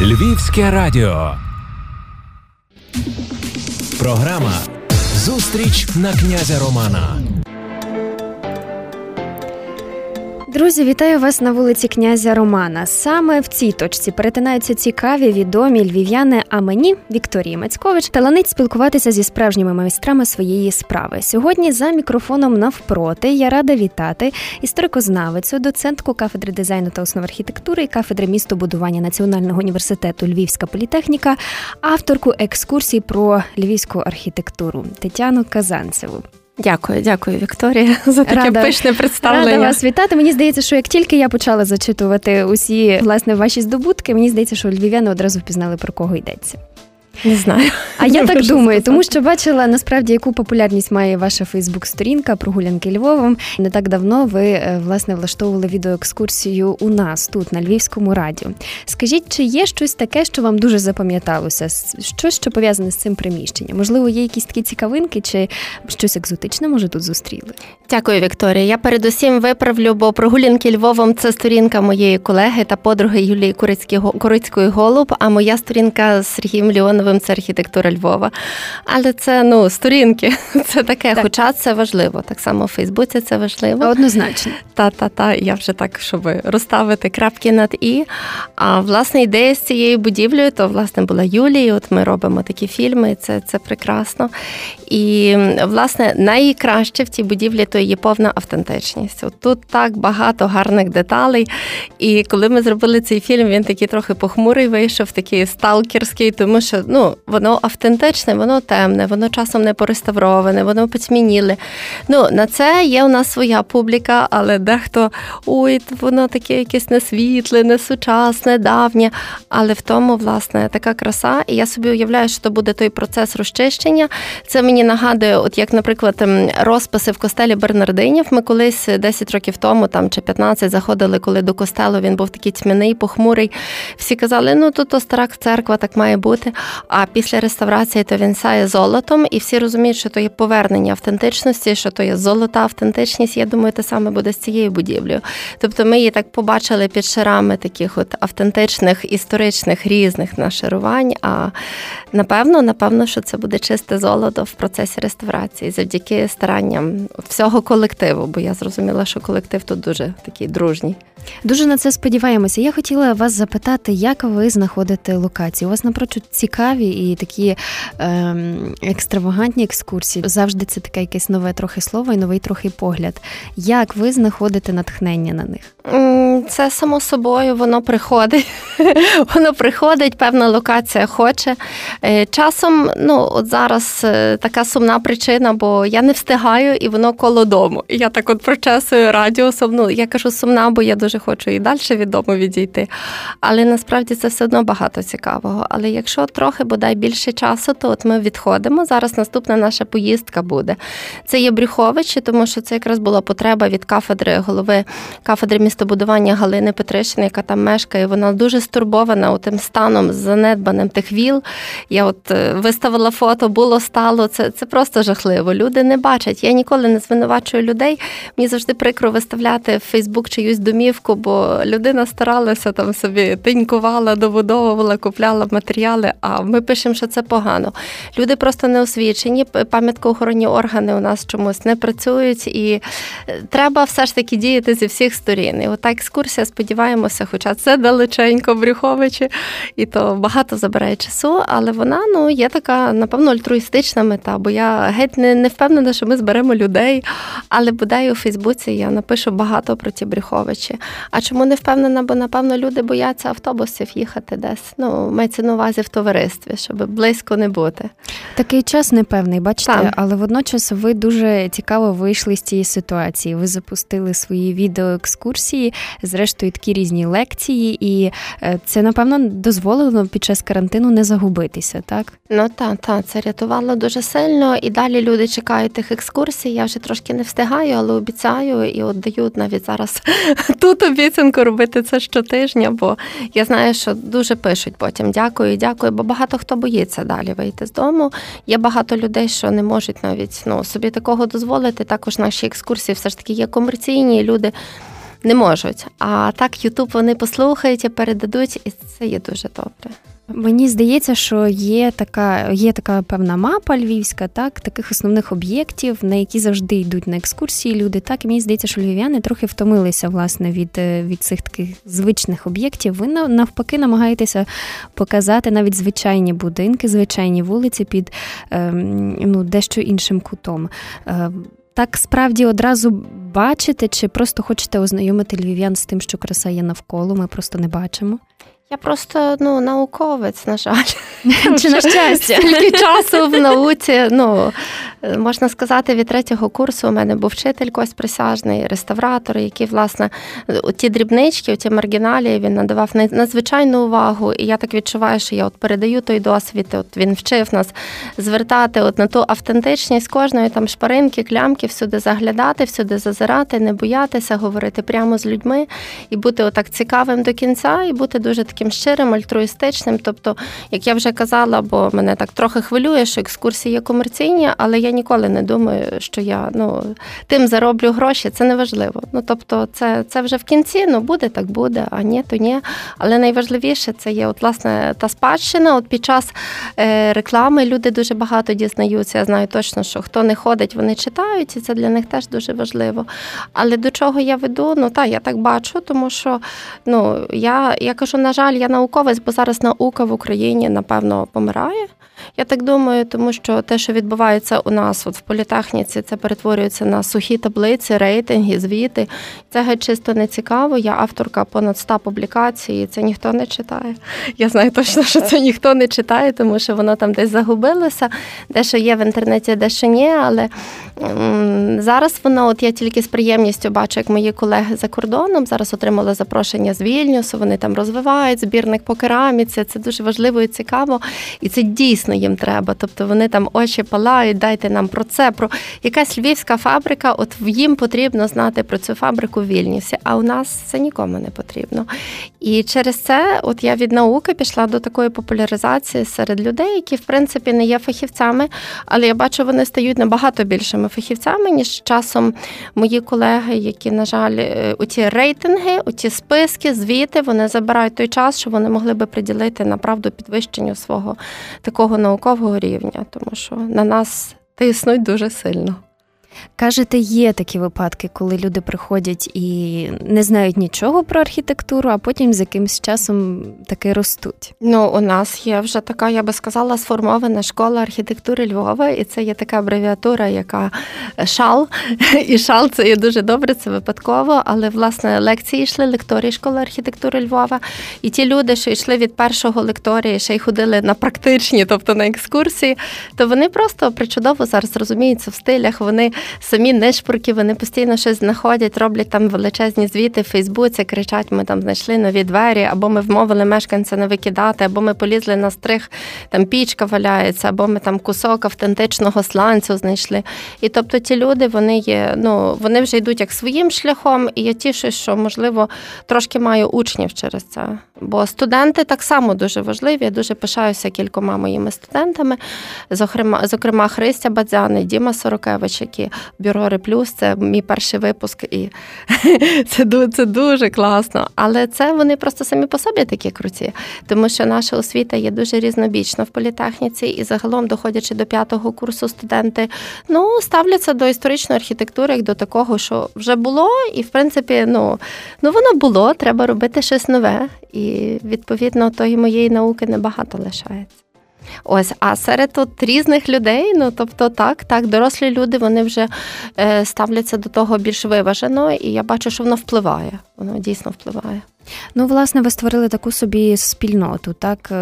Львівське радіо. Програма Зустріч на князя Романа. Друзі, вітаю вас на вулиці князя Романа. Саме в цій точці перетинаються цікаві відомі львів'яни. А мені, Вікторії Мацькович, таланить спілкуватися зі справжніми майстрами своєї справи. Сьогодні за мікрофоном навпроти я рада вітати історикознавицю, доцентку кафедри дизайну та основ архітектури і кафедри містобудування Національного університету Львівська політехніка, авторку екскурсій про львівську архітектуру Тетяну Казанцеву. Дякую, дякую, Вікторія, за таке Рада, пишне представлення. Рада вас вітати. Мені здається, що як тільки я почала зачитувати усі власне ваші здобутки, мені здається, що львів'яни одразу впізнали про кого йдеться. Не знаю. А я так думаю, тому що бачила насправді, яку популярність має ваша Фейсбук-сторінка прогулянки Львовом. Не так давно ви е, власне влаштовували відеоекскурсію у нас тут на Львівському радіо. Скажіть, чи є щось таке, що вам дуже запам'яталося? Щось, що пов'язане з цим приміщенням? Можливо, є якісь такі цікавинки, чи щось екзотичне може тут зустріли? Дякую, Вікторія. Я передусім виправлю, бо прогулянки Львовом це сторінка моєї колеги та подруги Юлії Курицької Голуб. А моя сторінка з Сергієм Ліоновим це архітектура Львова. Але це ну сторінки, це таке, так. хоча це важливо. Так само в Фейсбуці це важливо. Однозначно. Та-та-та, я вже так, щоб розставити крапки над і. А власне ідея з цією будівлею, то власне була Юлія. От ми робимо такі фільми, це, це прекрасно. І власне найкраще в цій будівлі то є повна автентичність. От Тут так багато гарних деталей. І коли ми зробили цей фільм, він такий трохи похмурий вийшов, такий сталкерський, тому що ну, воно автентичне, воно темне, воно часом не пореставроване, воно потьмініле. Ну, На це є у нас своя публіка, але дехто ой, воно таке якесь несвітле, несучасне, давнє. Але в тому, власне, така краса. І я собі уявляю, що то буде той процес розчищення. Це мені нагадує, от як, наприклад, ем, розписи в костелі Бернардинів. Ми колись 10 років тому там чи 15 заходили, коли до костелу він був такий тьмяний, похмурий. Всі казали, ну тут то стара церква, так має бути. А після реставрації то він сяє золотом, і всі розуміють, що то є повернення автентичності, що то є золота автентичність. Я думаю, те саме буде з цією будівлею. Тобто ми її так побачили під шарами таких от автентичних, історичних різних нашарувань. А напевно, напевно, що це буде чисте золото в процесі реставрації завдяки старанням всього колективу, бо я зрозуміла, що колектив тут дуже такий дружній. Дуже на це сподіваємося. Я хотіла вас запитати, як ви знаходите локації? У вас напрочуд цікаві і такі ем, екстравагантні екскурсії. Завжди це таке якесь нове трохи слово і новий трохи погляд. Як ви знаходите натхнення на них? Це само собою, воно приходить. Воно приходить, певна локація хоче. Е, часом, ну от зараз е, така сумна причина, бо я не встигаю і воно коло дому. Я так от прочесую радіусом. Ну я кажу сумна, бо я дуже хочу і далі від дому відійти. Але насправді це все одно багато цікавого. Але якщо трохи бодай більше часу, то от ми відходимо. Зараз наступна наша поїздка буде. Це є Брюховичі, тому що це якраз була потреба від кафедри голови кафедри містобудування Галини Петришини, яка там мешкає. Вона дуже стурбована тим станом занедбаним тих віл. Я от е, виставила фото, було стало. Це це просто жахливо. Люди не бачать. Я ніколи не звинувачую людей. Мені завжди прикро виставляти в Фейсбук чиюсь домівку, бо людина старалася там собі тинькувала, добудовувала, купляла матеріали. А ми пишемо, що це погано. Люди просто не освічені. Пам'яткоохоронні органи у нас чомусь не працюють, і е, треба все ж таки діяти зі всіх сторін. І ота екскурсія, сподіваємося, хоча це далеченько Брюховичі, і то багато забирає часу, але вона ну є така, напевно, альтруїстична мета, бо я геть не, не впевнена, що ми зберемо людей. Але бодай у Фейсбуці я напишу багато про ті Брюховичі. А чому не впевнена? Бо напевно люди бояться автобусів їхати десь. Ну, мається на увазі в товаристві, щоб близько не бути. Такий час непевний, бачите, Там. але водночас ви дуже цікаво вийшли з цієї ситуації. Ви запустили свої відеоекскурсії, зрештою такі різні лекції, і е, це напевно дозволило під час карантину не загубитися, так? Ну так, так, це рятувало дуже сильно. І далі люди чекають тих екскурсій. Я вже трошки не встигаю, але обіцяю і от дають навіть зараз тут обіцянку робити це щотижня, бо я знаю, що дуже пишуть потім. Дякую, дякую. Бо багато хто боїться далі вийти з дому. Є багато людей, що не можуть навіть ну собі такого дозволити. Також наші екскурсії все ж таки є комерційні люди не можуть. А так, Ютуб вони послухають і передадуть, і це є дуже добре. Мені здається, що є така є така певна мапа львівська, так таких основних об'єктів, на які завжди йдуть на екскурсії люди. Так і мені здається, що львів'яни трохи втомилися власне від е, від цих таких звичних об'єктів. Ви навпаки намагаєтеся показати навіть звичайні будинки, звичайні вулиці під ем, ну дещо іншим кутом. Ем, так справді одразу бачите, чи просто хочете ознайомити львів'ян з тим, що краса є навколо? Ми просто не бачимо. Я просто ну науковець, на жаль. Чи на щастя? Скільки часу в науці, ну можна сказати, від третього курсу у мене був вчитель Кость присяжний, реставратор, який, власне, ті дрібнички, ті маргіналі він надавав надзвичайну увагу. І я так відчуваю, що я от передаю той досвід. От він вчив нас звертати от на ту автентичність кожної там шпаринки, клямки, всюди заглядати, всюди зазирати, не боятися, говорити прямо з людьми і бути отак цікавим до кінця, і бути дуже таким щирим, альтруїстичним. Тобто, як я вже казала, бо мене так трохи хвилює, що екскурсії є комерційні, але я ніколи не думаю, що я ну тим зароблю гроші. Це не важливо. Ну тобто, це це вже в кінці. Ну буде так буде, а ні, то ні. Але найважливіше це є от власне та спадщина. От під час е, реклами люди дуже багато дізнаються. Я знаю точно, що хто не ходить, вони читають, і це для них теж дуже важливо. Але до чого я веду? Ну так, я так бачу, тому що ну я, я кажу, на жаль жаль, я науковець, бо зараз наука в Україні напевно помирає. Я так думаю, тому що те, що відбувається у нас от в політехніці, це перетворюється на сухі таблиці, рейтинги, звіти. Це геть чисто не цікаво. Я авторка понад 100 публікацій, це ніхто не читає. Я знаю точно, що це ніхто не читає, тому що воно там десь загубилося, дещо є в інтернеті, дещо ні. Але зараз воно, от я тільки з приємністю бачу, як мої колеги за кордоном зараз отримали запрошення з Вільнюсу, вони там розвивають збірник по кераміці. Це дуже важливо і цікаво. І це дійсно їм треба. Тобто вони там очі палають, дайте нам про це. Про якась львівська фабрика. От їм потрібно знати про цю фабрику в Вільнюсі, а у нас це нікому не потрібно. І через це, от я від науки пішла до такої популяризації серед людей, які в принципі не є фахівцями, але я бачу, вони стають набагато більшими фахівцями, ніж часом мої колеги, які, на жаль, е, у ті рейтинги, у ті списки, звіти вони забирають той час, що вони могли би приділити направду підвищенню свого такого наукового рівня, тому що на нас тиснуть дуже сильно. Кажете, є такі випадки, коли люди приходять і не знають нічого про архітектуру, а потім з якимось часом таки ростуть. Ну, у нас є вже така, я би сказала, сформована школа архітектури Львова, і це є така абревіатура, яка шал. І шал це є дуже добре, це випадково. Але власне лекції йшли лекторії школи архітектури Львова. І ті люди, що йшли від першого лекторії, ще й ходили на практичні, тобто на екскурсії, то вони просто причудово зараз розуміються в стилях. Вони самі нишпорки, вони постійно щось знаходять, роблять там величезні звіти в Фейсбуці, кричать: ми там знайшли нові двері, або ми вмовили мешканця не викидати, або ми полізли на стрих, там пічка валяється, або ми там кусок автентичного сланцю знайшли. І тобто ті люди вони є, ну вони вже йдуть як своїм шляхом, і я тішусь, що можливо трошки маю учнів через це. Бо студенти так само дуже важливі. Я дуже пишаюся кількома моїми студентами, зокрема, зокрема Христя Бадзяни, Діма Сорокевич, які бюро Реплюс, це мій перший випуск, і це це дуже класно. Але це вони просто самі по собі такі круті, тому що наша освіта є дуже різнобічна в політехніці, і загалом, доходячи до п'ятого курсу, студенти ну ставляться до історичної архітектури як до такого, що вже було, і в принципі, ну, ну воно було, треба робити щось нове. І відповідно тої моєї науки небагато лишається. Ось, а серед от різних людей, ну тобто, так, так, дорослі люди вони вже е, ставляться до того більш виважено, і я бачу, що воно впливає. Воно дійсно впливає. Ну, власне, ви створили таку собі спільноту, так.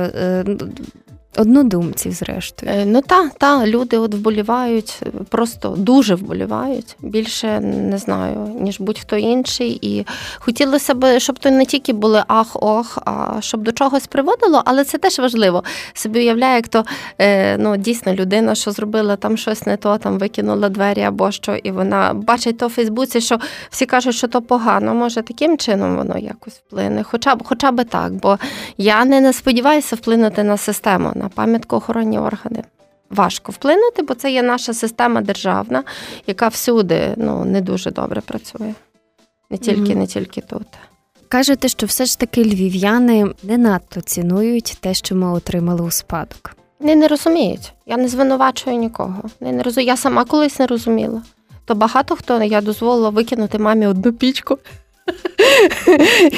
Однодумців, зрештою. Е, ну та, та, люди от вболівають, просто дуже вболівають. Більше не знаю, ніж будь-хто інший. І хотілося б, щоб то не тільки були ах-ох, а щоб до чогось приводило, але це теж важливо. Собі уявляє, як то е, ну, дійсно людина, що зробила там щось не то, там викинула двері або що, і вона бачить то в Фейсбуці, що всі кажуть, що то погано. Може, таким чином воно якось вплине. Хоча б хоча б так, бо я не сподіваюся вплинути на систему на пам'яткоохоронні органи. Важко вплинути, бо це є наша система державна, яка всюди ну, не дуже добре працює. Не тільки, mm-hmm. не тільки тут. Кажете, що все ж таки львів'яни не надто цінують те, що ми отримали у спадок. Вони не розуміють. Я не звинувачую нікого. Вони не розумію. Я сама колись не розуміла. То багато хто я дозволила викинути мамі одну пічку.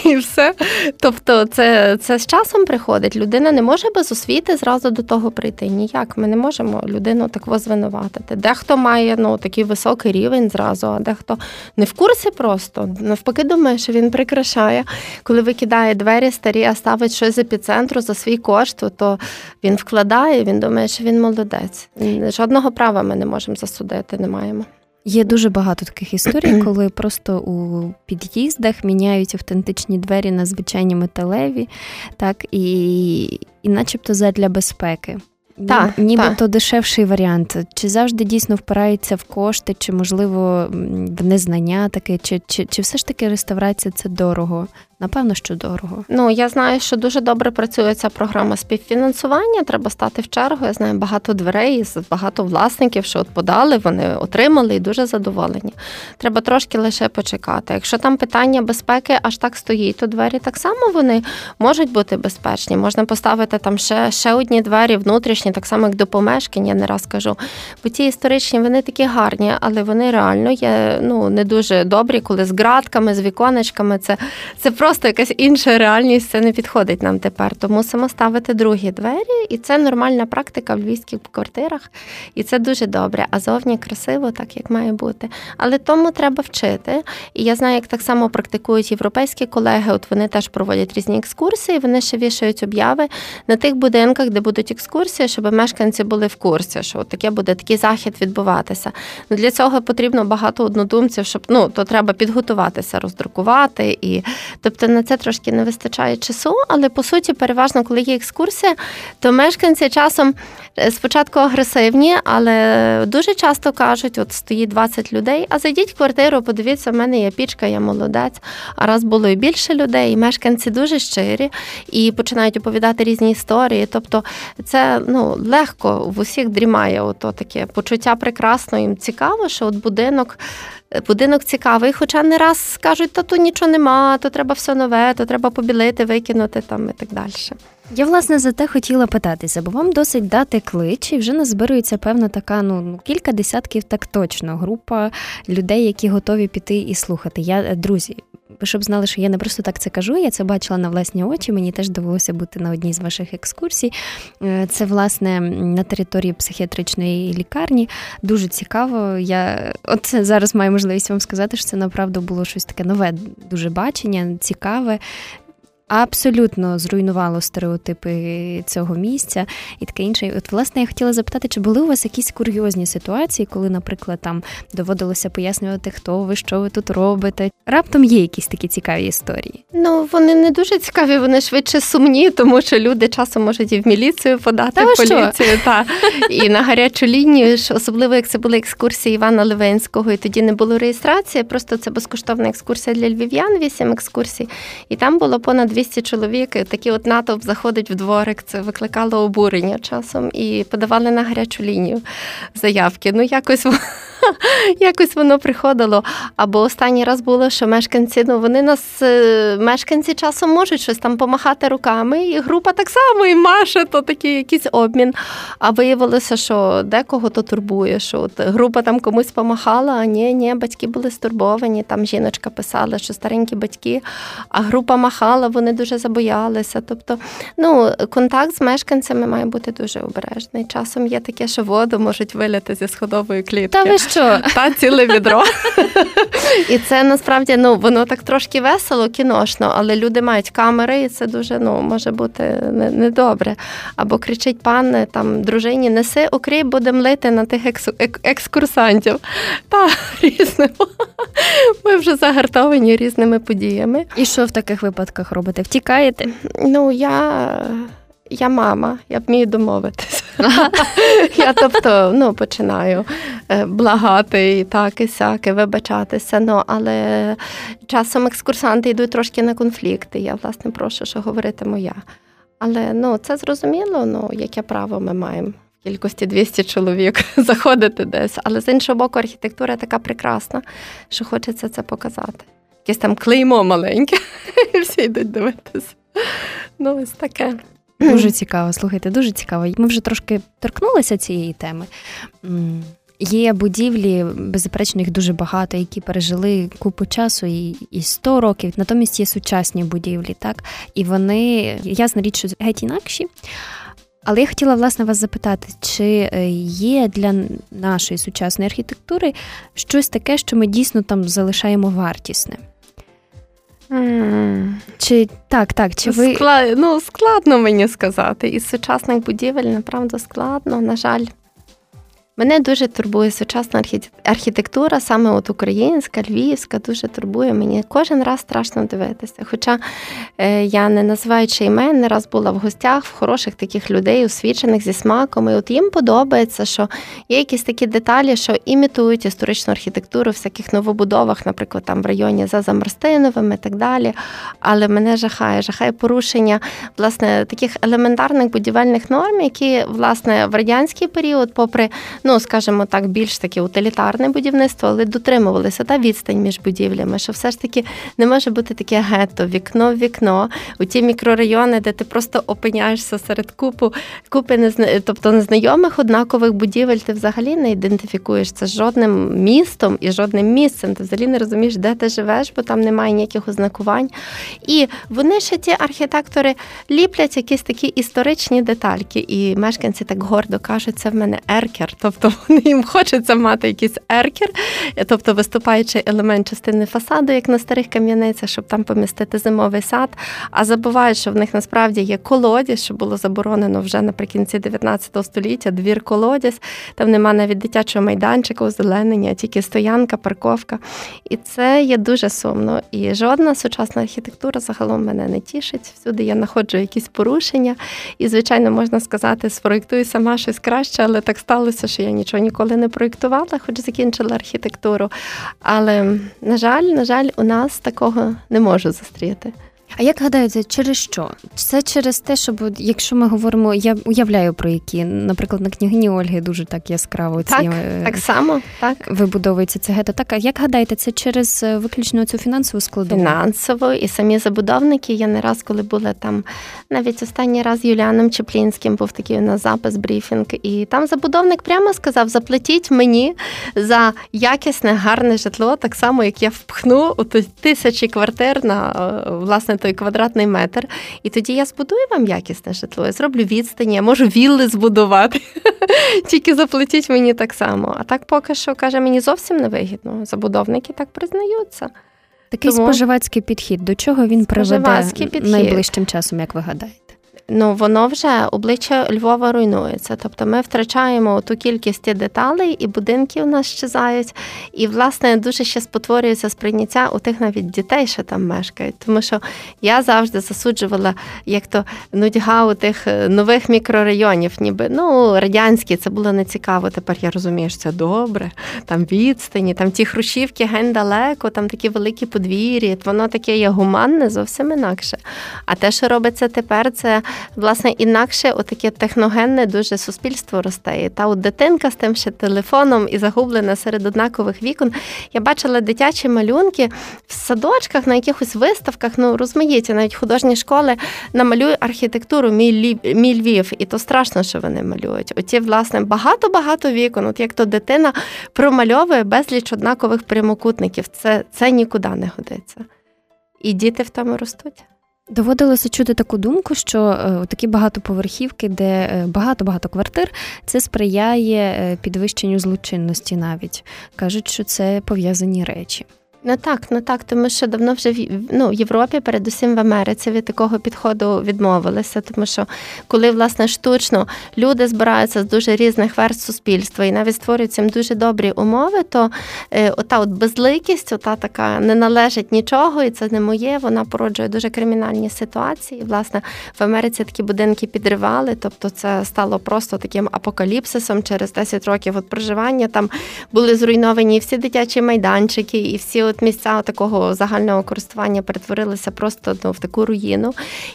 І все. Тобто, це це з часом приходить. Людина не може без освіти зразу до того прийти. Ніяк. Ми не можемо людину так звинуватити. Дехто має ну, такий високий рівень зразу, а дехто не в курсі просто. Навпаки, думає, що він прикрашає. Коли викидає двері старі, а ставить щось з епіцентру за свій кошт, то він вкладає, він думає, що він молодець. Жодного права ми не можемо засудити, не маємо. Є дуже багато таких історій, коли просто у під'їздах міняють автентичні двері на звичайні металеві, так і, і начебто задля безпеки. Та, Нібито та. дешевший варіант. Чи завжди дійсно впирається в кошти, чи можливо в незнання таке, чи, чи, чи все ж таки реставрація це дорого? Напевно, що дорого. Ну я знаю, що дуже добре працює ця програма співфінансування. Треба стати в чергу. Я знаю багато дверей, багато власників, що от подали, вони отримали і дуже задоволені. Треба трошки лише почекати. Якщо там питання безпеки аж так стоїть, то двері так само вони можуть бути безпечні. Можна поставити там ще ще одні двері внутрішні, так само як до помешкання. Я не раз кажу. Бо ті історичні вони такі гарні, але вони реально є ну не дуже добрі, коли з ґратками, з віконечками. Це це просто просто якась інша реальність це не підходить нам тепер. То мусимо ставити другі двері, і це нормальна практика в львівських квартирах, і це дуже добре. А зовні красиво, так як має бути. Але тому треба вчити. І я знаю, як так само практикують європейські колеги. От вони теж проводять різні екскурсії. Вони ще вішають обяви на тих будинках, де будуть екскурсії, щоб мешканці були в курсі, що от таке буде такий захід відбуватися. Ну, Для цього потрібно багато однодумців, щоб ну то треба підготуватися, роздрукувати і тобто. Тобто на це трошки не вистачає часу, але по суті, переважно, коли є екскурсія, то мешканці часом е, спочатку агресивні, але дуже часто кажуть: от стоїть 20 людей, а зайдіть в квартиру, подивіться, в мене є пічка, я молодець. А раз було і більше людей, і мешканці дуже щирі і починають оповідати різні історії. Тобто, це ну легко в усіх дрімає ото таке почуття прекрасно, їм цікаво, що от будинок. Будинок цікавий, хоча не раз скажуть, та тут нічого нема, то треба все нове, то треба побілити, викинути там і так далі. Я власне за те хотіла питатися, бо вам досить дати клич, і вже назбирується певна така, ну, ну кілька десятків, так точно, група людей, які готові піти і слухати. Я друзі, ви щоб знали, що я не просто так це кажу, я це бачила на власні очі. Мені теж довелося бути на одній з ваших екскурсій. Е, це, власне, на території психіатричної лікарні. Дуже цікаво. Я от зараз маю можливість вам сказати, що це направду було щось таке нове, дуже бачення, цікаве абсолютно зруйнувало стереотипи цього місця і таке інше. От, власне, я хотіла запитати, чи були у вас якісь курйозні ситуації, коли, наприклад, там доводилося пояснювати, хто ви, що ви тут робите? Раптом є якісь такі цікаві історії? Ну вони не дуже цікаві, вони швидше сумні, тому що люди часом можуть і в міліцію подати та в поліцію. Та і на гарячу лінію, особливо як це були екскурсії Івана Левенського, і тоді не було реєстрації. Просто це безкоштовна екскурсія для львів'ян, вісім екскурсій, і там було понад 200 чоловік. Такий от натовп заходить в дворик. Це викликало обурення часом і подавали на гарячу лінію заявки. Ну, якось якось воно приходило. Або останній раз було, що мешканці, ну вони нас, е, мешканці часом можуть щось там помахати руками, і група так само і маше, то такий якийсь обмін. А виявилося, що декого то турбує, що от група там комусь помахала, а ні, ні, батьки були стурбовані. Там жіночка писала, що старенькі батьки, а група махала, вони дуже забоялися. Тобто, ну, контакт з мешканцями має бути дуже обережний. Часом є таке, що воду можуть виляти зі сходової клітки. Та ви що? Та ціле відро. І це насправді ну, воно так трошки весело, кіношно, але люди мають камери, і це дуже ну, може бути недобре. Або кричить пан там дружині, неси окріп, будемо лити на тих екскурсантів. Та різними. Ми вже загартовані різними подіями. І що в таких випадках робите? Втікаєте? Ну, я. Я мама, я вмію домовитися. Я тобто ну, починаю е, благати і так, і сяке, вибачатися. Ну, Але часом екскурсанти йдуть трошки на конфлікти. Я, власне, прошу, що говоритиму я. Але ну, це зрозуміло, ну, яке право ми маємо. в Кількості 200 чоловік заходити десь. Але з іншого боку, архітектура така прекрасна, що хочеться це показати. Якесь там клеймо маленьке. І всі йдуть дивитися. Ну, ось таке. Дуже цікаво, слухайте, дуже цікаво. Ми вже трошки торкнулися цієї теми. Є будівлі, беззаперечно, їх дуже багато, які пережили купу часу і і 100 років. Натомість є сучасні будівлі, так і вони ясна річ, що геть інакші. Але я хотіла власне вас запитати, чи е, є для нашої сучасної архітектури щось таке, що ми дійсно там залишаємо вартісне? Чи так, так, чи ви Скла... ну, складно мені сказати. Із сучасних будівель, направду, складно, на жаль. Мене дуже турбує сучасна архітектура, саме от українська, львівська, дуже турбує мені. Кожен раз страшно дивитися. Хоча е, я не називаючи імен, не раз була в гостях в хороших таких людей, освічених зі смаком. І от їм подобається, що є якісь такі деталі, що імітують історичну архітектуру в всяких новобудовах, наприклад, там в районі за Замарстиновим і так далі. Але мене жахає, жахає порушення власне таких елементарних будівельних норм, які власне в радянський період, попри ну скажімо так, більш таке утилітарне будівництво, але дотримувалися та відстань між будівлями, що все ж таки не може бути таке гетто, вікно в вікно, у ті мікрорайони, де ти просто опиняєшся серед купу, купи незна... тобто незнайомих однакових будівель, ти взагалі не ідентифікуєш це з жодним містом і жодним місцем. Ти взагалі не розумієш, де ти живеш, бо там немає ніяких ознакувань. І вони ще ті архітектори ліплять якісь такі історичні детальки, і мешканці так гордо кажуть, це в мене еркер. тобто тобто вони їм хочеться мати якийсь еркер, тобто виступаючий елемент частини фасаду, як на старих кам'яницях, щоб там помістити зимовий сад. А забувають, що в них насправді є колодязь, що було заборонено вже наприкінці 19 століття, двір колодязь. Там нема навіть дитячого майданчика, озеленення, тільки стоянка, парковка. І це є дуже сумно. І жодна сучасна архітектура загалом мене не тішить. Всюди я знаходжу якісь порушення. І, звичайно, можна сказати, спроєктую сама щось краще, але так сталося, що я нічого ніколи не проєктувала, хоч закінчила архітектуру. Але, на жаль, на жаль, у нас такого не можу зустріти. А як гадаєте, через що? Це через те, щоб якщо ми говоримо, я уявляю про які, наприклад, на княгині Ольги дуже так яскраво ці так, е, так само так вибудовується це гето. Так, а як гадаєте, це через е, виключно цю фінансову складову? Фінансово і самі забудовники. Я не раз, коли була там, навіть останній раз Юліаном Чеплінським був такий на запис брифінг, і там забудовник прямо сказав: заплатіть мені за якісне, гарне житло, так само як я впхну у тисячі квартир на е, власне той квадратний метр. І тоді я збудую вам якісне житло. Я зроблю відстані, я можу вілли збудувати. Тільки заплатіть мені так само. А так поки що каже, мені зовсім не вигідно. Забудовники так признаються. Такий Тому... споживацький підхід. До чого він приведе підхід. найближчим часом, як ви гадаєте? Ну воно вже обличчя Львова руйнується. Тобто ми втрачаємо ту кількість деталей, і будинки у нас щезають. І, власне, дуже ще спотворюється сприйняття у тих навіть дітей, що там мешкають. Тому що я завжди засуджувала, як то нудьга у тих е, нових мікрорайонів, ніби ну радянські, це було нецікаво. Тепер я розумію, що це добре. Там відстані, там ті хрущівки ген далеко, там такі великі подвір'я. Воно таке є гуманне, зовсім інакше. А те, що робиться тепер, це власне інакше отаке техногенне дуже суспільство росте. І Та от дитинка з тим ще телефоном і загублена серед однакових вікон. Я бачила дитячі малюнки в садочках на якихось виставках. Ну розумієте, навіть художні школи намалюють архітектуру мій, мій Львів, і то страшно, що вони малюють. Оті, власне, багато-багато вікон. От як то дитина промальовує безліч однакових прямокутників. Це, Це нікуди не годиться. І діти в тому ростуть. Доводилося чути таку думку, що е, такі багатоповерхівки, де е, багато-багато квартир, це сприяє е, підвищенню злочинності навіть кажуть, що це пов'язані речі. Ну так, ну так, тому що давно вже в ну, в Європі, передусім в Америці, від такого підходу відмовилися. Тому що коли власне штучно люди збираються з дуже різних верст суспільства і навіть створюють їм дуже добрі умови, то е, ота от безликість, ота така не належить нічого, і це не моє. Вона породжує дуже кримінальні ситуації. Власне, в Америці такі будинки підривали, тобто це стало просто таким апокаліпсисом через 10 років от проживання. Там були зруйновані всі дитячі майданчики, і всі от місця такого загального користування перетворилися просто ну, в таку руїну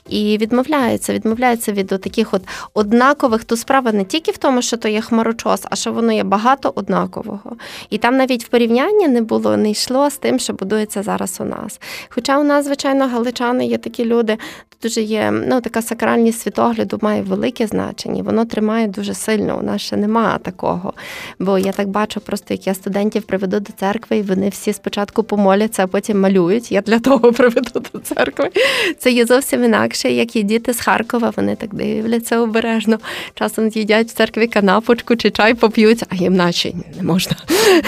і відмовляються, відмовляються від таких от однакових. Ту справа не тільки в тому, що то є хмарочос, а що воно є багато однакового. І там навіть в порівнянні не було, не йшло з тим, що будується зараз у нас. Хоча у нас, звичайно, галичани є такі люди, дуже є ну, така сакральність світогляду має велике значення, воно тримає дуже сильно. У нас ще немає такого. Бо я так бачу, просто як я студентів приведу до церкви, і вони всі спочатку помоляться, а потім малюють. Я для того приведу до церкви. Це є зовсім інакше, як і діти з Харкова, вони так дивляться обережно. Часом з'їдять в церкві канапочку чи чай поп'ють, а їм наче не можна.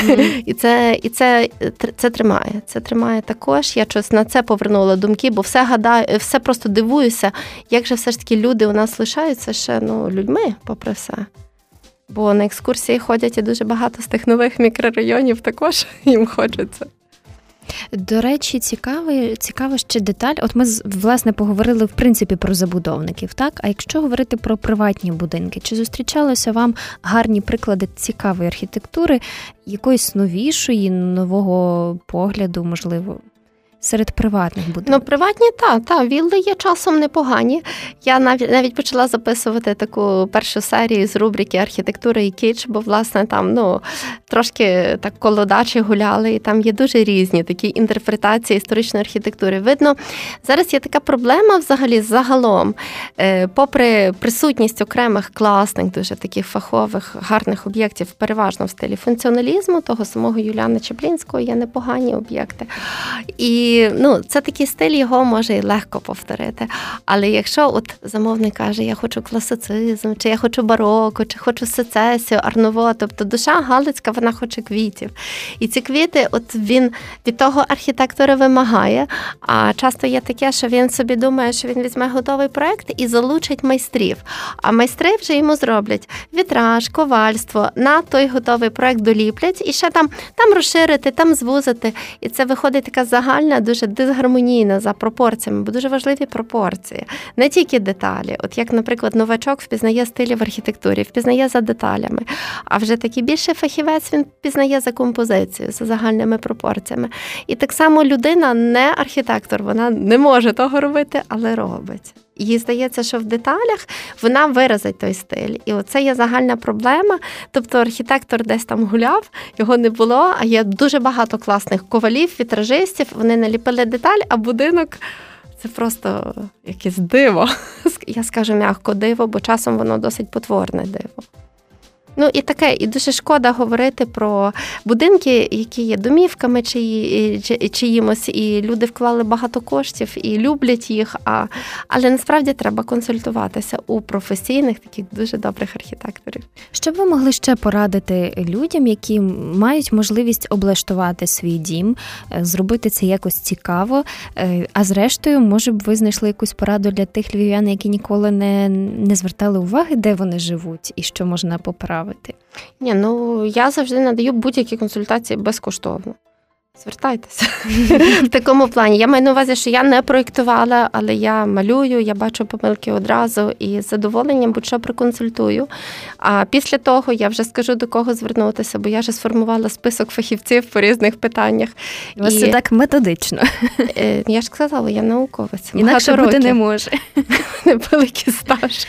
Mm-hmm. І це і це, це тримає. Це тримає також. Я щось на це повернула думки, бо все гадаю, все просто дивуюся, як же все ж таки люди у нас лишаються ще ну, людьми, попри все. Бо на екскурсії ходять і дуже багато з тих нових мікрорайонів також їм хочеться. До речі, цікавий, цікава ще деталь. От ми власне поговорили в принципі про забудовників. Так, а якщо говорити про приватні будинки, чи зустрічалися вам гарні приклади цікавої архітектури, якоїсь новішої, нового погляду, можливо? Серед приватних будинків? Ну, приватні, так, та, вілли є часом непогані. Я навіть навіть почала записувати таку першу серію з рубрики архітектура і кіч, бо, власне, там ну, трошки так колодачі гуляли, і там є дуже різні такі інтерпретації історичної архітектури. Видно, зараз є така проблема взагалі загалом, е, попри присутність окремих класних, дуже таких фахових, гарних об'єктів, переважно в стилі функціоналізму, того самого Юліана Чеплінського є непогані об'єкти. І ну, це такий стиль, його може і легко повторити. Але якщо от замовник каже, я хочу класицизм, чи я хочу бароко, чи хочу сецесію, арново, тобто душа Галицька, вона хоче квітів. І ці квіти, от він від того архітектора вимагає. А часто є таке, що він собі думає, що він візьме готовий проект і залучить майстрів. А майстри вже йому зроблять вітраж, ковальство, на той готовий проект доліплять і ще там, там розширити, там звузити. І це виходить така загальна дуже дисгармонійна за пропорціями, бо дуже важливі пропорції, не тільки деталі. От як, наприклад, новачок впізнає стилі в архітектурі, впізнає за деталями, а вже такий більше фахівець він впізнає за композицією, за загальними пропорціями. І так само людина не архітектор, вона не може того робити, але робить. Їй здається, що в деталях вона виразить той стиль. І оце є загальна проблема. Тобто архітектор десь там гуляв, його не було, а є дуже багато класних ковалів, вітражистів, вони наліпили деталь, а будинок. Це просто якесь диво. Я скажу м'яко диво, бо часом воно досить потворне диво. Ну і таке, і дуже шкода говорити про будинки, які є домівками чи, чи, чиїмось, і люди вклали багато коштів і люблять їх. А, Але насправді треба консультуватися у професійних, таких дуже добрих архітекторів. Що б ви могли ще порадити людям, які мають можливість облаштувати свій дім, е, зробити це якось цікаво? Е, а зрештою, може б ви знайшли якусь пораду для тих львів'ян, які ніколи не, не звертали уваги, де вони живуть, і що можна поправити? Ставити? Ні, ну я завжди надаю будь-які консультації безкоштовно. Звертайтеся в такому плані. Я маю на увазі, що я не проєктувала, але я малюю, я бачу помилки одразу і з задоволенням будь-що проконсультую. А після того я вже скажу до кого звернутися, бо я вже сформувала список фахівців по різних питаннях. У вас і... так методично. Е, я ж сказала, я науковець. Інакше бути не може. Великий стаж.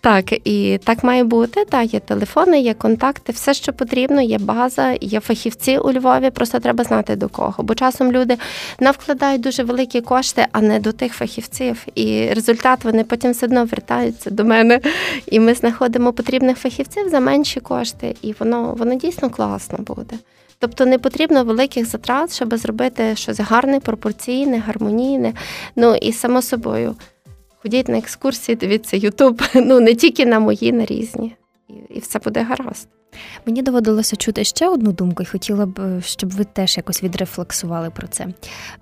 Так, і так має бути. Так, є телефони, є контакти, все, що потрібно, є база, є фахівці у Львові. Просто треба знати до кого. Бо часом люди навкладають дуже великі кошти, а не до тих фахівців. І результат вони потім все одно вертаються до мене. І ми знаходимо потрібних фахівців за менші кошти, і воно, воно дійсно класно буде. Тобто не потрібно великих затрат, щоб зробити щось гарне, пропорційне, гармонійне. Ну і само собою. Ходіть на екскурсії, дивіться Ютуб, ну не тільки на мої, на різні, і, і все буде гаразд. Мені доводилося чути ще одну думку, і хотіла б, е, щоб ви теж якось відрефлексували про це.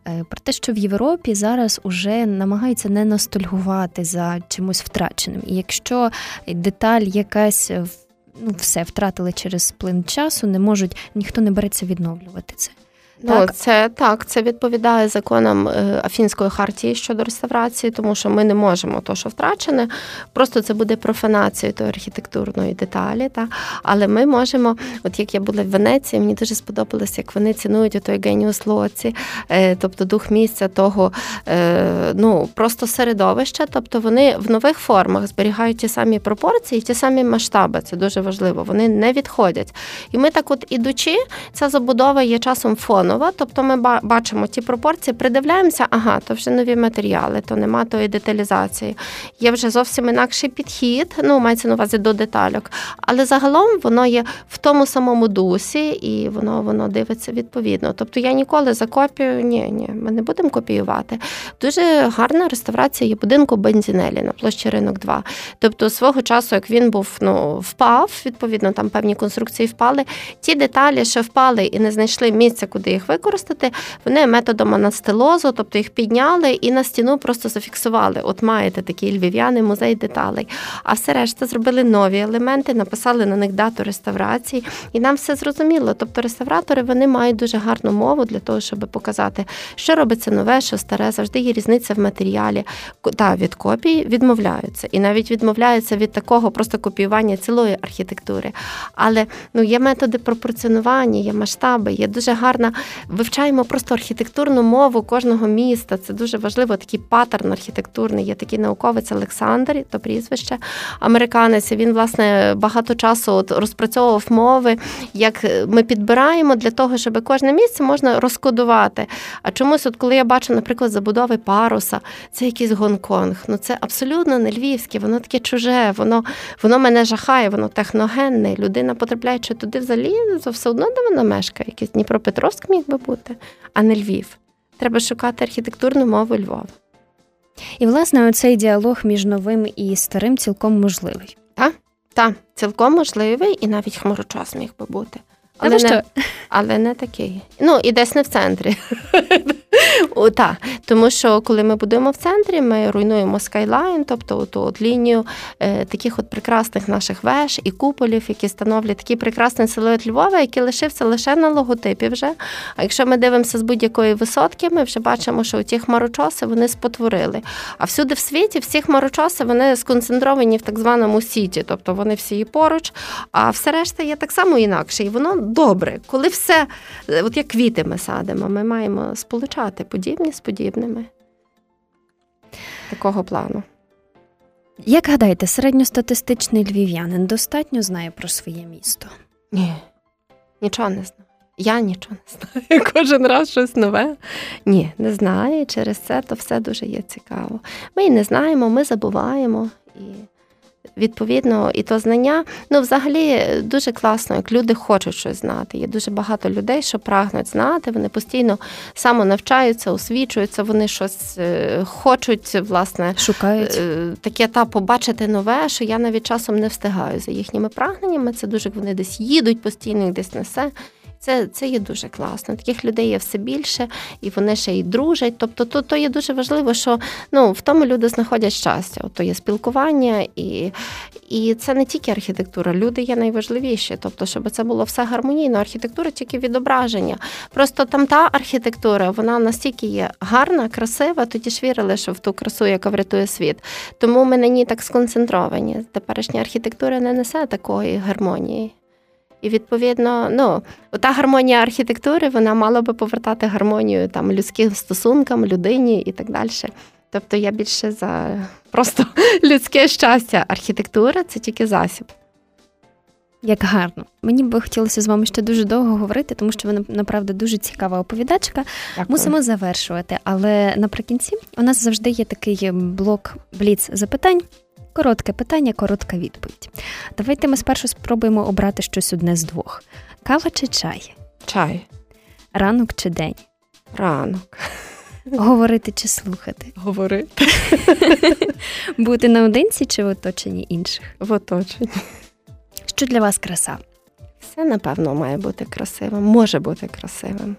Е, про те, що в Європі зараз уже намагаються не ностальгувати за чимось втраченим. І якщо деталь якась ну, все втратили через плин часу, не можуть, ніхто не береться відновлювати це. Ну, так? Це так, це відповідає законам е, Афінської хартії щодо реставрації, тому що ми не можемо то, що втрачене, просто це буде профанацією тої архітектурної деталі. Та? Але ми можемо, от як я була в Венеції, мені дуже сподобалося, як вони цінують той геніус лоці, е, тобто дух місця того е, ну, просто середовища, тобто вони в нових формах зберігають ті самі пропорції, ті самі масштаби. Це дуже важливо. Вони не відходять. І ми так, от ідучи, ця забудова є часом фонова, тобто ми бачимо ті пропорції, придивляємося, ага, то вже нові матеріали, то нема тої деталізації. Є вже зовсім інакший підхід, ну мається на увазі до детальок. Але загалом воно є в тому самому дусі і воно воно дивиться відповідно. Тобто я ніколи за копію, ні, ні, ми не будемо копіювати. Дуже гарна реставрація є будинку Бензінелі на площі ринок 2. Тобто, свого часу, як він був ну, впав, відповідно, там певні конструкції впали. Ті деталі, що впали і не знайшли місця, куди їх використати, вони методом анастелозу, тобто їх підняли і на стіну просто зафіксували. От маєте такий львів'яний музей деталей. А все решта зробили нові елементи, написали на них дату реставрації, і нам все зрозуміло. Тобто реставратори вони мають дуже гарну мову для того, щоб показати, що робиться нове, що старе, завжди є різниця в матеріалі. Та від копій відмовляються. І навіть відмовляються від такого просто копіювання цілої архітектури. Але ну, є методи пропорціонування, є масштаби, є дуже гарна. Вивчаємо просто архітектурну мову кожного міста. Це дуже важливо. Такий паттерн архітектурний. Є такий науковець Олександр, то прізвище американець. Він власне багато часу от розпрацьовував мови, як ми підбираємо для того, щоб кожне місце можна розкодувати. А чомусь, от коли я бачу, наприклад, забудови паруса, це якийсь Гонконг. Ну це абсолютно не львівське, воно таке чуже, воно воно мене жахає, воно техногенне. Людина потрапляючи туди взагалі, все одно де вона мешкає. Якийсь Дніпропетровськ міг би бути, а не Львів. Треба шукати архітектурну мову Львова. І, власне, оцей діалог між новим і старим цілком можливий. Так, так, цілком можливий, і навіть хмарочос міг би бути. Але не, але не такий. Ну, і десь не в центрі. О, так, Тому що коли ми будуємо в центрі, ми руйнуємо скайлайн, тобто ту от лінію е, таких от прекрасних наших веж і куполів, які становлять такий прекрасний силует Львова, який лишився лише на логотипі вже. А якщо ми дивимося з будь-якої висотки, ми вже бачимо, що ті хмарочоси вони спотворили. А всюди в світі всі хмарочоси вони сконцентровані в так званому сіті, тобто вони всі поруч, а все решта є так само інакше. І воно добре, коли все, е, от як квіти ми садимо, ми маємо сполучати подібні з подібними. Такого плану. Як гадаєте, середньостатистичний львів'янин достатньо знає про своє місто? Ні, нічого не знаю. Я нічого не знаю. Кожен раз щось нове. Ні, не знаю. Через це то все дуже є цікаво. Ми і не знаємо, ми забуваємо. І Відповідно, і то знання, ну взагалі дуже класно, як люди хочуть щось знати. Є дуже багато людей, що прагнуть знати. Вони постійно самонавчаються, освічуються, вони щось е, хочуть, власне, шукають е, таке та побачити нове, що я навіть часом не встигаю за їхніми прагненнями. Це дуже вони десь їдуть постійно, їх десь несе. Це це є дуже класно. Таких людей є все більше, і вони ще й дружать. Тобто, то то є дуже важливо, що ну в тому люди знаходять щастя. То є спілкування, і і це не тільки архітектура. Люди є найважливіші. Тобто, щоб це було все гармонійно. Архітектура тільки відображення. Просто там та архітектура, вона настільки є гарна, красива. Тоді ж вірили, що в ту красу, яка врятує світ. Тому ми на ній так сконцентровані. Теперішня архітектура не несе такої гармонії. І відповідно, ну та гармонія архітектури вона мала би повертати гармонію там людським стосункам, людині і так далі. Тобто я більше за просто людське щастя. Архітектура це тільки засіб. Як гарно. Мені би хотілося з вами ще дуже довго говорити, тому що ви направда дуже цікава оповідачка. Дякую. Мусимо завершувати. Але наприкінці у нас завжди є такий блок бліц запитань. Коротке питання, коротка відповідь. Давайте ми спершу спробуємо обрати щось одне з двох: кава чи чай? Чай. Ранок чи день? Ранок. Говорити чи слухати? Говорити. Бути наодинці чи в оточенні інших? В оточенні. Що для вас краса? Все, напевно, має бути красивим, може бути красивим.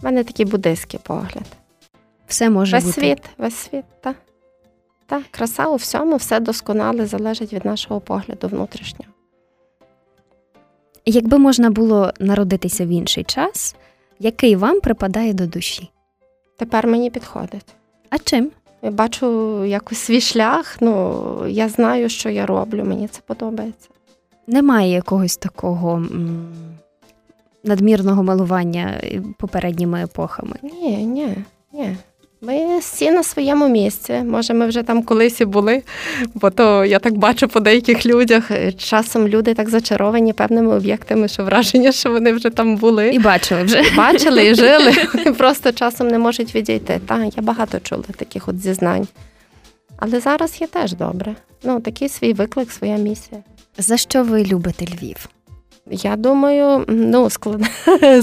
У мене такий буддийський погляд. Все може весь бути. світ, весь світ, так. Так, краса у всьому, все досконале залежить від нашого погляду внутрішнього. Якби можна було народитися в інший час, який вам припадає до душі? Тепер мені підходить. А чим? Я бачу якось свій шлях. Ну я знаю, що я роблю. Мені це подобається. Немає якогось такого м- надмірного малування попередніми епохами. Ні, ні, ні. Ми всі на своєму місці. Може, ми вже там колись і були, бо то я так бачу по деяких людях. Часом люди так зачаровані певними об'єктами, що враження, що вони вже там були. І бачили вже. Бачили і жили. Просто часом не можуть відійти. Та, я багато чула таких от зізнань. Але зараз є теж добре. Ну, такий свій виклик, своя місія. За що ви любите Львів? Я думаю, ну, складне,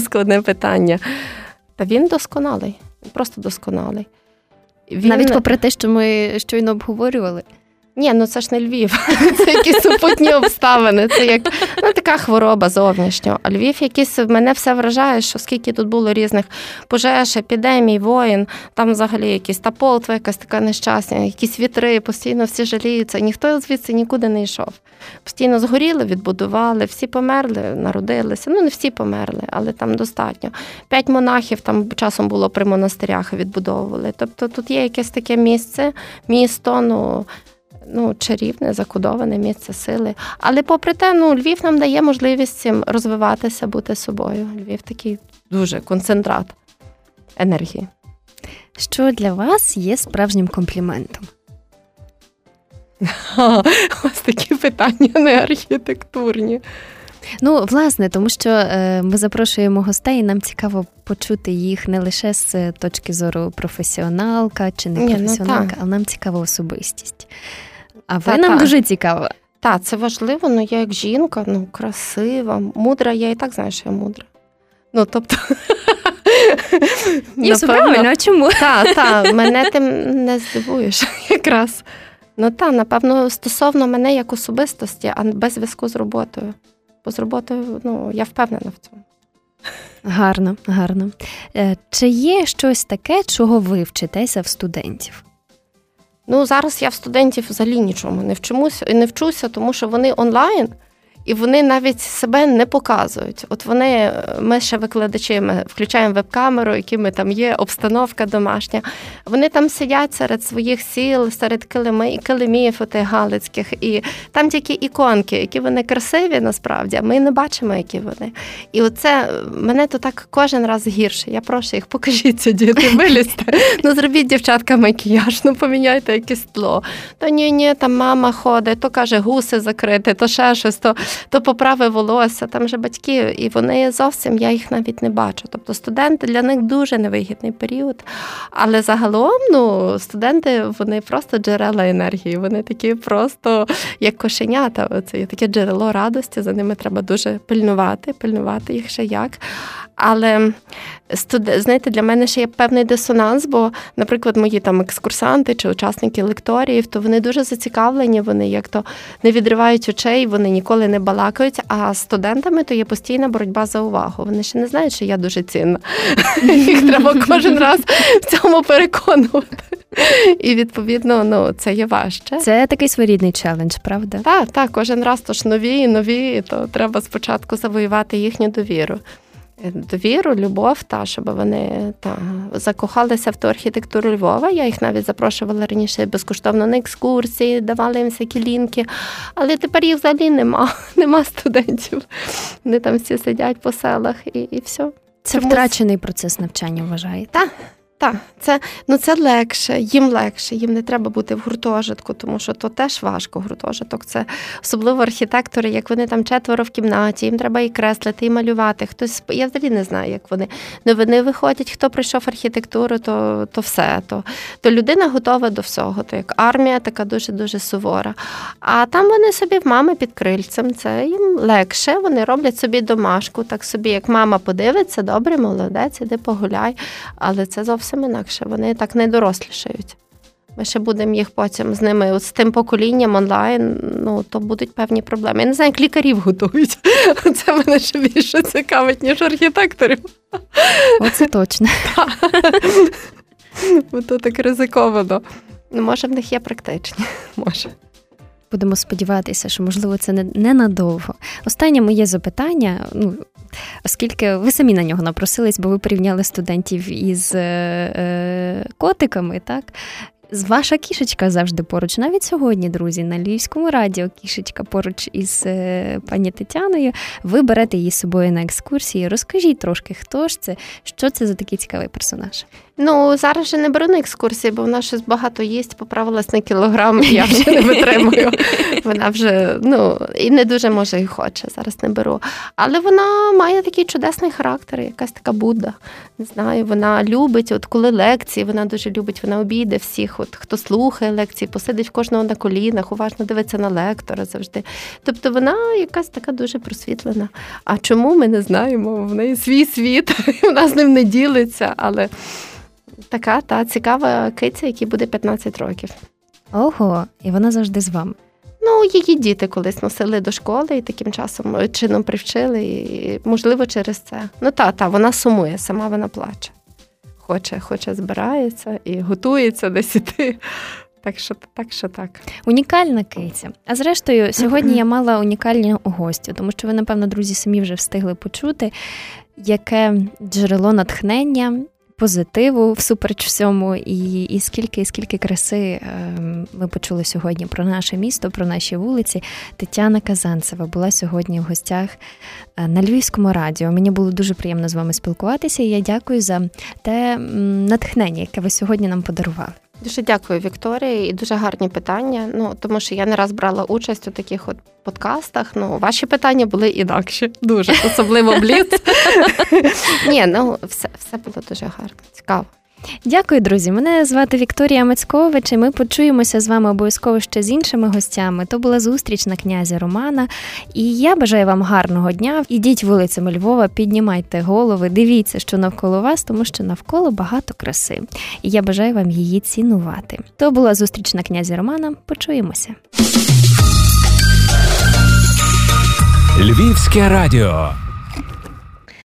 складне питання. Та він досконалий просто досконалий. Він... Навіть попри те, що ми щойно обговорювали. Ні, ну це ж не Львів. Це якісь супутні обставини. Це як ну, така хвороба зовнішня. А Львів якийсь мене все вражає, що скільки тут було різних пожеж, епідемій, воїн, там взагалі якісь та полтва, якась така нещасна, якісь вітри, постійно всі жаліються. Ніхто звідси нікуди не йшов. Постійно згоріли, відбудували, всі померли, народилися. Ну, не всі померли, але там достатньо. П'ять монахів там часом було при монастирях відбудовували. Тобто тут є якесь таке місце, місто, ну ну, чарівне, закодоване місце сили. Але попри те, ну, Львів нам дає можливість цим розвиватися, бути собою. Львів такий дуже концентрат енергії. Що для вас є справжнім компліментом? Ось такі питання не архітектурні. Ну, власне, тому що е, ми запрошуємо гостей, і нам цікаво почути їх не лише з точки зору професіоналка чи не професіоналка, ну, але нам цікава особистість. А ви та, нам та. дуже цікава. Так, це важливо, ну я як жінка, ну красива, мудра, я і так знаю, що я мудра. Ну, тобто. Ні, все правильно, а чому? Так, так, мене тим не здивуєш якраз. Ну так, напевно, стосовно мене як особистості, а без зв'язку з роботою. Бо з роботою, ну, я впевнена в цьому. Гарно, гарно. Е, чи є щось таке, чого ви вчитеся в студентів? Ну зараз я в студентів взагалі нічому не вчимуся не вчуся, тому що вони онлайн. І вони навіть себе не показують. От вони, ми ще викладачі, ми включаємо веб-камеру, якими там є обстановка домашня. Вони там сидять серед своїх сіл, серед килими, килимів отих галицьких, і там тільки іконки, які вони красиві насправді, а ми не бачимо, які вони. І оце мене то так кожен раз гірше. Я прошу їх, покажіться, діти, вилізьте. Ну зробіть дівчатка макіяж, ну поміняйте якесь тло. То ні, ні, там мама ходить, то каже, гуси закрити, то ще щось. то то поправи волосся, там же батьки, і вони зовсім я їх навіть не бачу. Тобто студенти для них дуже невигідний період. Але загалом ну, студенти вони просто джерела енергії, вони такі просто як кошенята. Це таке джерело радості, за ними треба дуже пильнувати, пильнувати їх ще як. Але знаєте, для мене ще є певний дисонанс, бо, наприклад, мої там екскурсанти чи учасники лекторіїв, то вони дуже зацікавлені, вони як то не відривають очей, вони ніколи не балакають. А з студентами то є постійна боротьба за увагу. Вони ще не знають, що я дуже цінна. Їх треба кожен раз в цьому переконувати. І відповідно, ну це є важче. Це такий своєрідний челендж, правда? Так, так, кожен раз то ж нові і нові, то треба спочатку завоювати їхню довіру довіру, любов, та щоб вони та закохалися в ту архітектуру Львова. Я їх навіть запрошувала раніше безкоштовно на екскурсії, давали їм всякі лінки. Але тепер їх взагалі нема, нема студентів. Вони там всі сидять по селах і і все. Це Чомусь... втрачений процес навчання, вважаєте? Так, так, це ну це легше, їм легше, їм не треба бути в гуртожитку, тому що то теж важко гуртожиток. Це особливо архітектори, як вони там четверо в кімнаті, їм треба і креслити, і малювати. Хтось я взагалі не знаю, як вони. Ну вони виходять, хто прийшов архітектуру, то то все. То то людина готова до всього. То як армія, така дуже дуже сувора. А там вони собі в мами під крильцем. Це їм легше. Вони роблять собі домашку, так собі, як мама подивиться, добре, молодець, іди погуляй. Але це зовсім зовсім інакше. Вони так не дорослішають. Ми ще будемо їх потім з ними, от з тим поколінням онлайн, ну то будуть певні проблеми. Я не знаю, як лікарів готують. Це мене ще більше цікавить, ніж архітекторів. Оце точно. Бо то так ризиковано. Ну, Може, в них є практичні. Може. Будемо сподіватися, що можливо це не ненадовго. Останнє моє запитання. Ну оскільки ви самі на нього напросились, бо ви порівняли студентів із е, е, котиками, так? Ваша кішечка завжди поруч. Навіть сьогодні, друзі, на Львівському радіо кішечка поруч із е, пані Тетяною. Ви берете її з собою на екскурсії. Розкажіть трошки, хто ж це, що це за такий цікавий персонаж. Ну зараз же не беру на екскурсії, бо вона щось багато їсть, поправилась на кілограм, і я вже не витримую. Вона вже ну і не дуже може і хоче. Зараз не беру. Але вона має такий чудесний характер, якась така Будда. Не знаю, вона любить, от коли лекції, вона дуже любить, вона обійде всіх, от хто слухає лекції, посидить в кожного на колінах, уважно дивиться на лектора завжди. Тобто вона якась така дуже просвітлена. А чому ми не знаємо? В неї свій світ, вона з ним не ділиться, але така та цікава киця, якій буде 15 років. Ого, і вона завжди з вами. Ну, її діти колись носили до школи і таким часом е, чином привчили, і можливо через це. Ну та, та, вона сумує, сама вона плаче. Хоче, хоче, збирається і готується десь іти. Так що так, що так. Унікальна киця. А зрештою, сьогодні я мала унікальну гостю, тому що ви, напевно, друзі, самі вже встигли почути, яке джерело натхнення позитиву всупереч всьому, і і скільки, скільки краси ем, ми почули сьогодні про наше місто, про наші вулиці. Тетяна Казанцева була сьогодні в гостях е, на Львівському радіо. Мені було дуже приємно з вами спілкуватися. і Я дякую за те натхнення, яке ви сьогодні нам подарували. Дуже дякую, Вікторія, і дуже гарні питання. Ну тому що я не раз брала участь у таких от подкастах. Ну, ваші питання були інакші, дуже особливо бліц. Ні, ну все, все було дуже гарно, цікаво. Дякую, друзі. Мене звати Вікторія Мацькович, і Ми почуємося з вами обов'язково ще з іншими гостями. То була зустріч на князя Романа. І я бажаю вам гарного дня. Ідіть вулицями Львова, піднімайте голови, дивіться, що навколо вас, тому що навколо багато краси. І я бажаю вам її цінувати. То була зустріч на князя Романа. Почуємося. Львівське радіо.